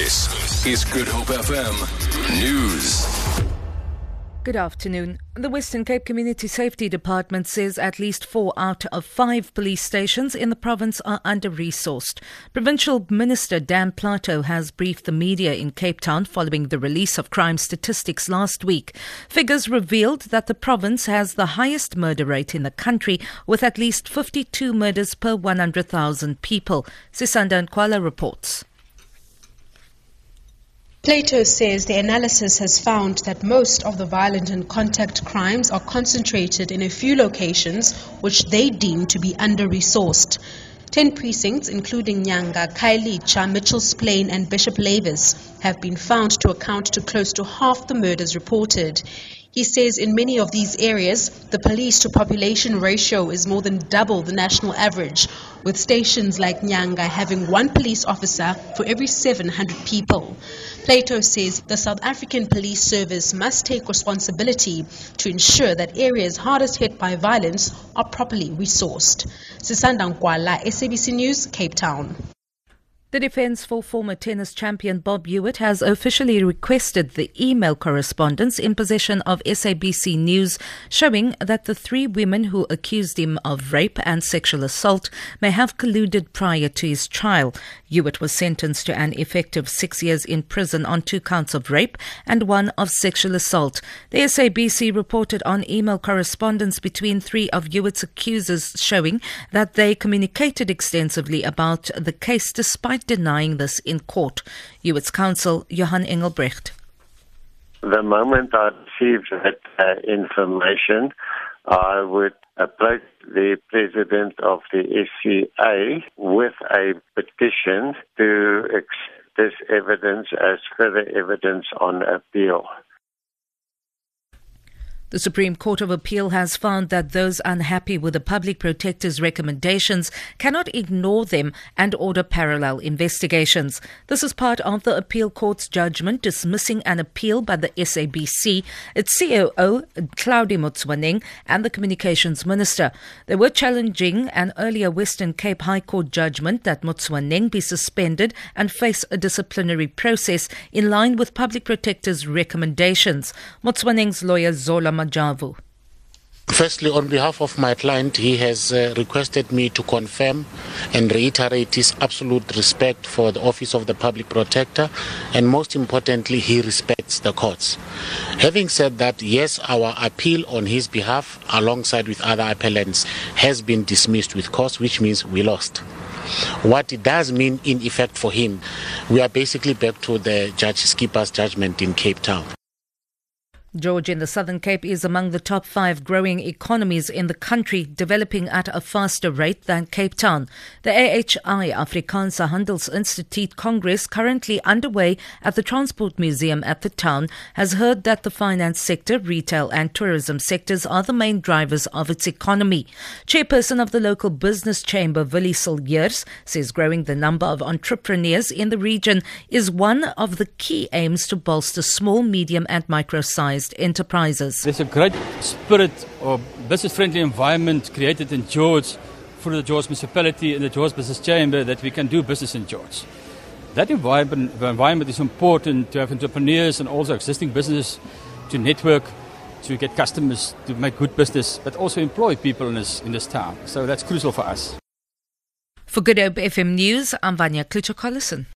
This is Good Hope FM News. Good afternoon. The Western Cape Community Safety Department says at least four out of five police stations in the province are under resourced. Provincial Minister Dan Plato has briefed the media in Cape Town following the release of crime statistics last week. Figures revealed that the province has the highest murder rate in the country, with at least 52 murders per 100,000 people. Sisanda Nkwala reports. Plato says the analysis has found that most of the violent and contact crimes are concentrated in a few locations which they deem to be under-resourced. Ten precincts, including Nyanga, Khayelitsha, Mitchell's Plain and Bishop Lavis, have been found to account to close to half the murders reported. He says in many of these areas, the police to population ratio is more than double the national average, with stations like Nyanga having one police officer for every 700 people. Plato says the South African Police Service must take responsibility to ensure that areas hardest hit by violence are properly resourced. Sisanda Nkwala, SABC News, Cape Town. The defense for former tennis champion Bob Hewitt has officially requested the email correspondence in possession of SABC News showing that the three women who accused him of rape and sexual assault may have colluded prior to his trial. Hewitt was sentenced to an effective six years in prison on two counts of rape and one of sexual assault. The SABC reported on email correspondence between three of Hewitt's accusers showing that they communicated extensively about the case despite denying this in court. Hewitt's counsel, Johan Engelbrecht. The moment I received that uh, information, I would approach the president of the SCA with a petition to accept this evidence as further evidence on appeal. The Supreme Court of Appeal has found that those unhappy with the public protector's recommendations cannot ignore them and order parallel investigations. This is part of the appeal court's judgment dismissing an appeal by the SABC, its COO, Hlaudi Motsoeneng, and the communications minister. They were challenging an earlier Western Cape High Court judgment that Motsoeneng be suspended and face a disciplinary process in line with public protector's recommendations. Motsoeneng's lawyer Zola Majavu. Firstly, on behalf of my client, he has uh, requested me to confirm and reiterate his absolute respect for the Office of the Public Protector, and most importantly, he respects the courts. Having said that, yes, our appeal on his behalf, alongside with other appellants, has been dismissed with cause, which means we lost. What it does mean in effect for him, we are basically back to the Judge Schippers' judgment in Cape Town. George in the Southern Cape is among the top five growing economies in the country, developing at a faster rate than Cape Town. The AHI Afrikaanse Handelsinstituut Congress, currently underway at the Transport Museum at the town, has heard that the finance sector, retail and tourism sectors are the main drivers of its economy. Chairperson of the local business chamber, Willie Cilliers, says growing the number of entrepreneurs in the region is one of the key aims to bolster small, medium and enterprises. There's a great spirit of business friendly environment created in George for the George municipality and the George Business Chamber that we can do business in George. That environment, environment is important to have entrepreneurs and also existing businesses to network, to get customers, to make good business, but also employ people in this, in this town. So that's crucial for us. For Good Hope FM News, I'm Vanya Klitschko-Collison.